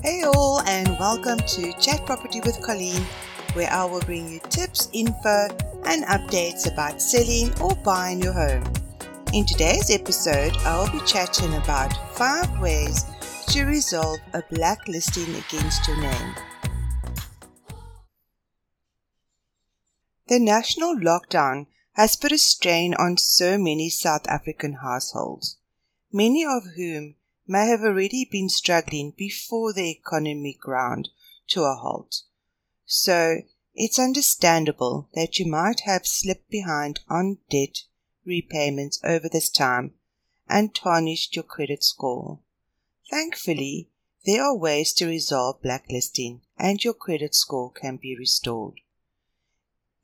Hey all, and welcome to Chat Property with Colleen, where I will bring you tips, info, and updates about selling or buying your home. In today's episode, I will be chatting about five ways to resolve a blacklisting against your name. The national lockdown has put a strain on so many South African households, many of whom may have already been struggling before the economy ground to a halt. So it's understandable that you might have slipped behind on debt repayments over this time and tarnished your credit score. Thankfully, there are ways to resolve blacklisting and your credit score can be restored.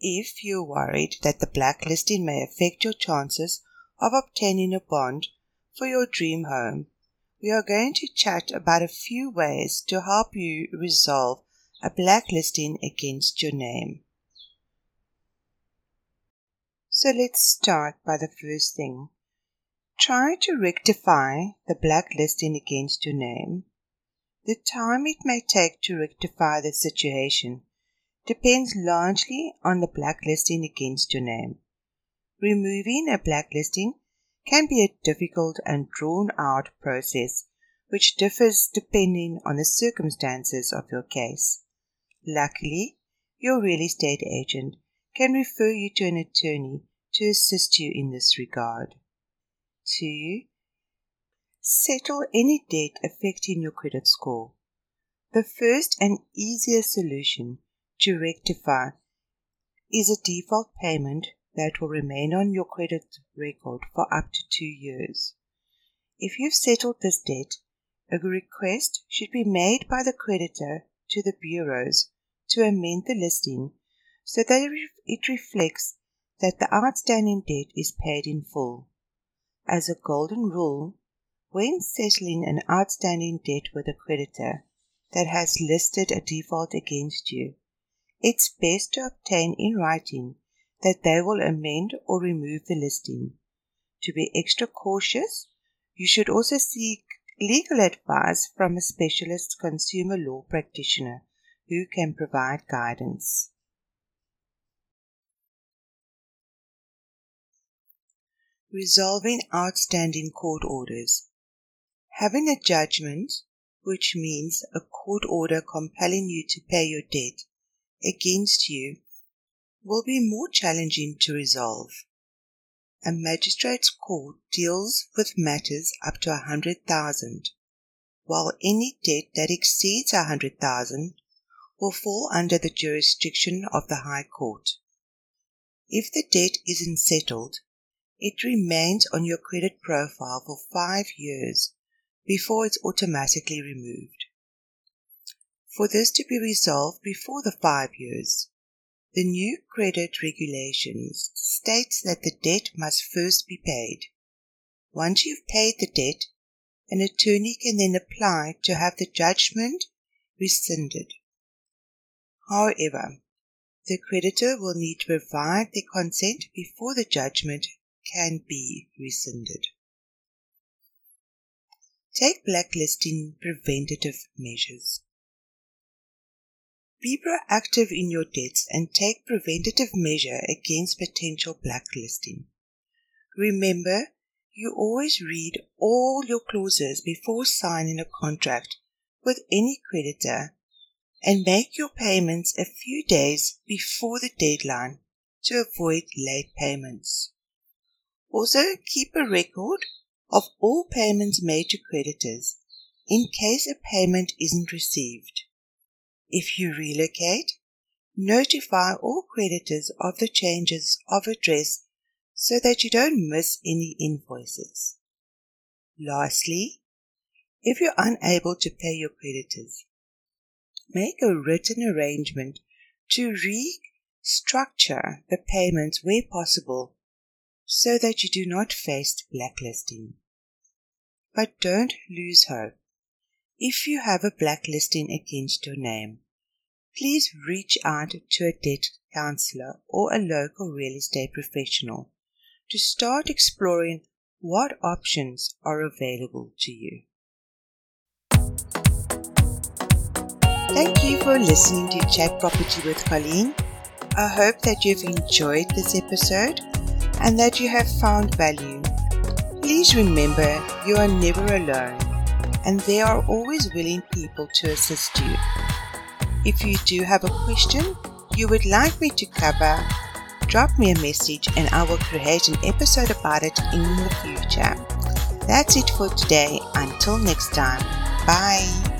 If you're worried that the blacklisting may affect your chances of obtaining a bond for your dream home, we are going to chat about a few ways to help you resolve a blacklisting against your name. So let's start by the first thing. Try to rectify the blacklisting against your name. The time it may take to rectify the situation depends largely on the blacklisting against your name. Removing a blacklisting can be a difficult and drawn out process which differs depending on the circumstances of your case. Luckily, your real estate agent can refer you to an attorney to assist you in this regard. 2. Settle any debt affecting your credit score. The first and easiest solution to rectify is a default payment that will remain on your credit record for up to two years. If you've settled this debt, a request should be made by the creditor to the bureaus to amend the listing so that it reflects that the outstanding debt is paid in full. As a golden rule, when settling an outstanding debt with a creditor that has listed a default against you, it's best to obtain in writing that they will amend or remove the listing. To be extra cautious, you should also seek legal advice from a specialist consumer law practitioner who can provide guidance. Resolving outstanding court orders. Having a judgment, which means a court order compelling you to pay your debt, against you will be more challenging to resolve. A magistrate's court deals with matters up to a hundred thousand, while any debt that exceeds a hundred thousand will fall under the jurisdiction of the High Court. If the debt isn't settled, it remains on your credit profile for five years before it's automatically removed. For this to be resolved before the five years, the new credit regulations states that the debt must first be paid. Once you've paid the debt, an attorney can then apply to have the judgment rescinded. However, the creditor will need to provide their consent before the judgment can be rescinded. Take blacklisting preventative measures. Be proactive in your debts and take preventative measure against potential blacklisting. Remember, you always read all your clauses before signing a contract with any creditor and make your payments a few days before the deadline to avoid late payments. Also, keep a record of all payments made to creditors in case a payment isn't received. If you relocate, notify all creditors of the changes of address so that you don't miss any invoices. Lastly, if you're unable to pay your creditors, make a written arrangement to restructure the payments where possible so that you do not face blacklisting. But don't lose hope. If you have a blacklisting against your name, please reach out to a debt counselor or a local real estate professional to start exploring what options are available to you. Thank you for listening to Chat Property with Colleen. I hope that you've enjoyed this episode and that you have found value. Please remember you are never alone and there are always willing people to assist you. If you do have a question you would like me to cover, drop me a message and I will create an episode about it in the future. That's it for today. Until next time. Bye.